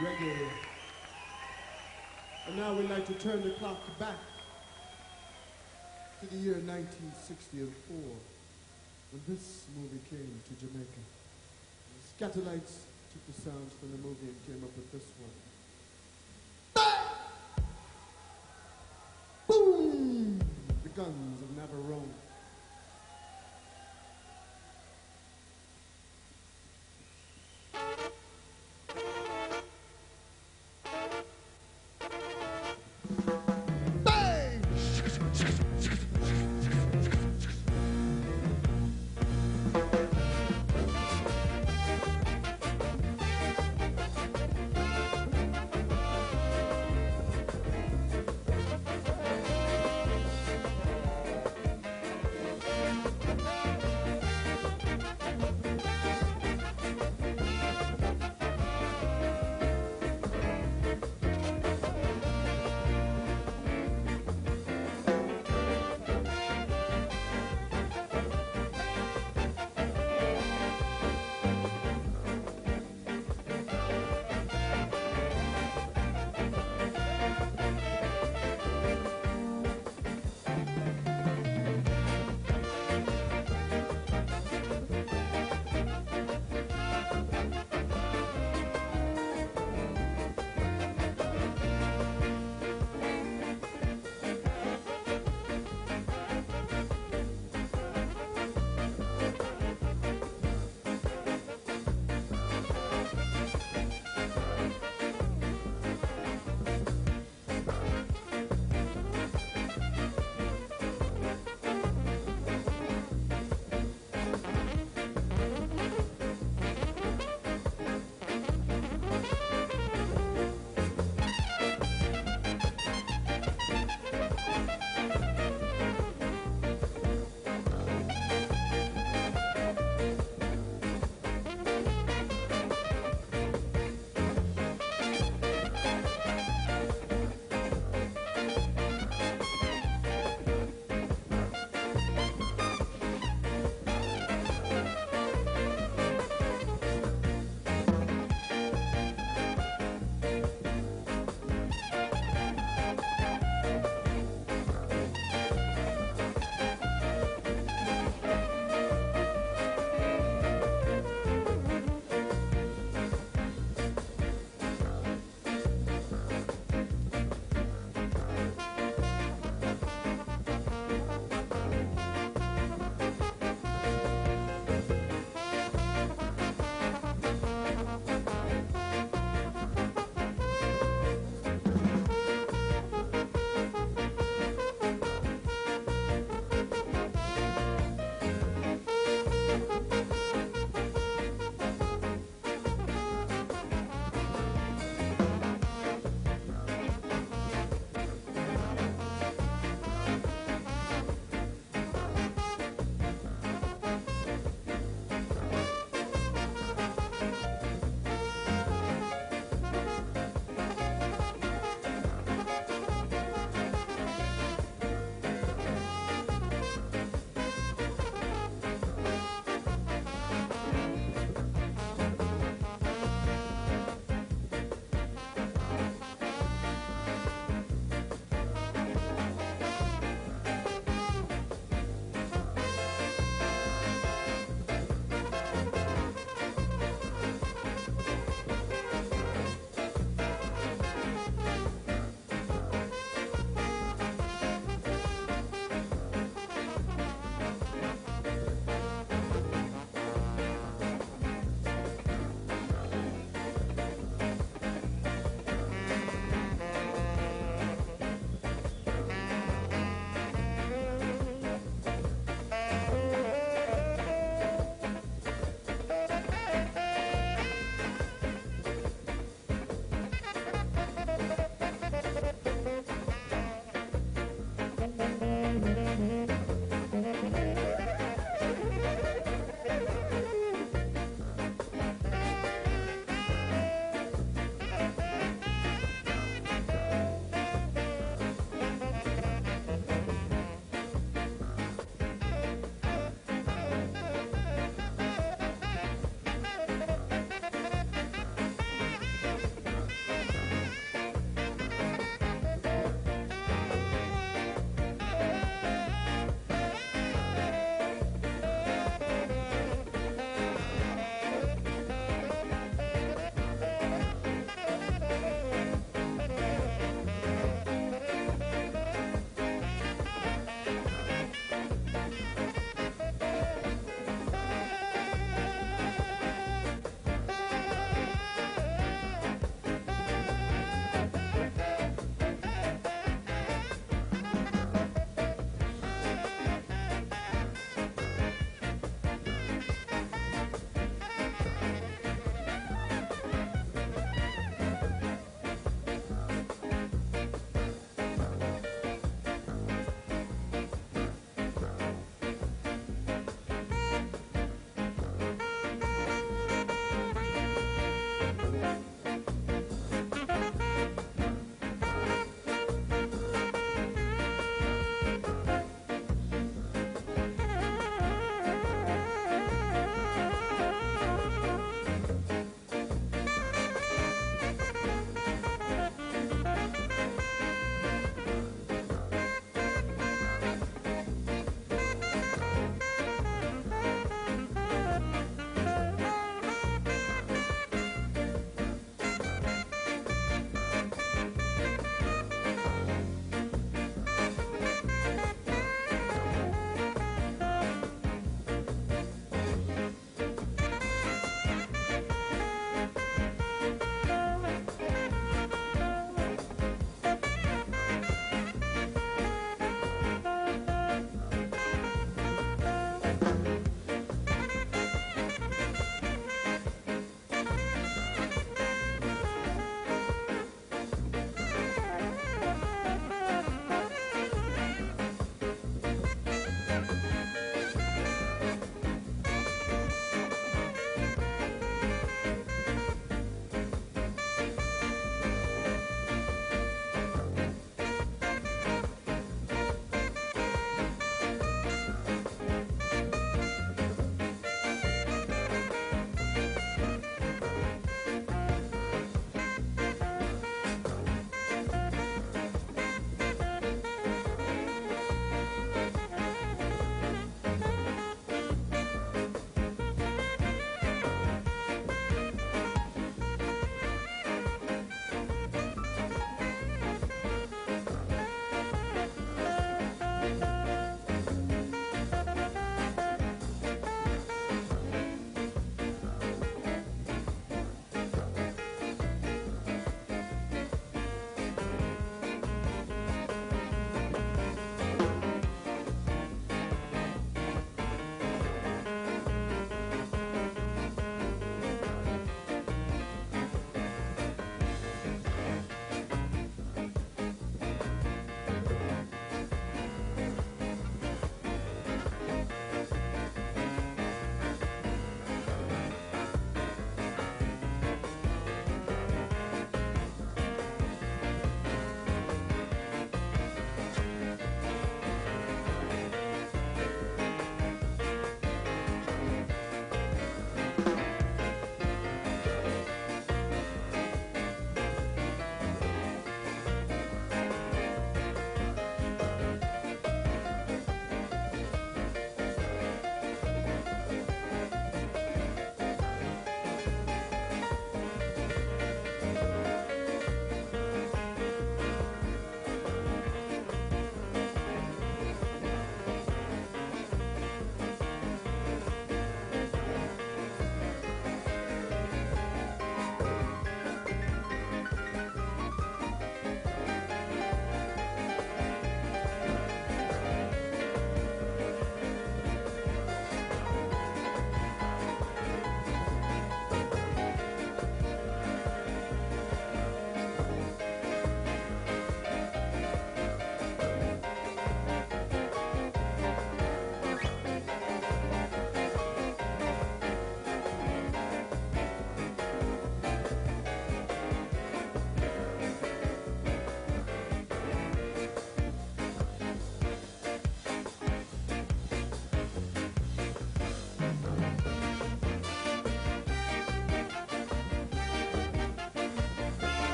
Reggae. And now we'd like to turn the clock back to the year 1964 when this movie came to Jamaica. The Skatalites took the sounds from the movie and came up with this one. Boom! The guns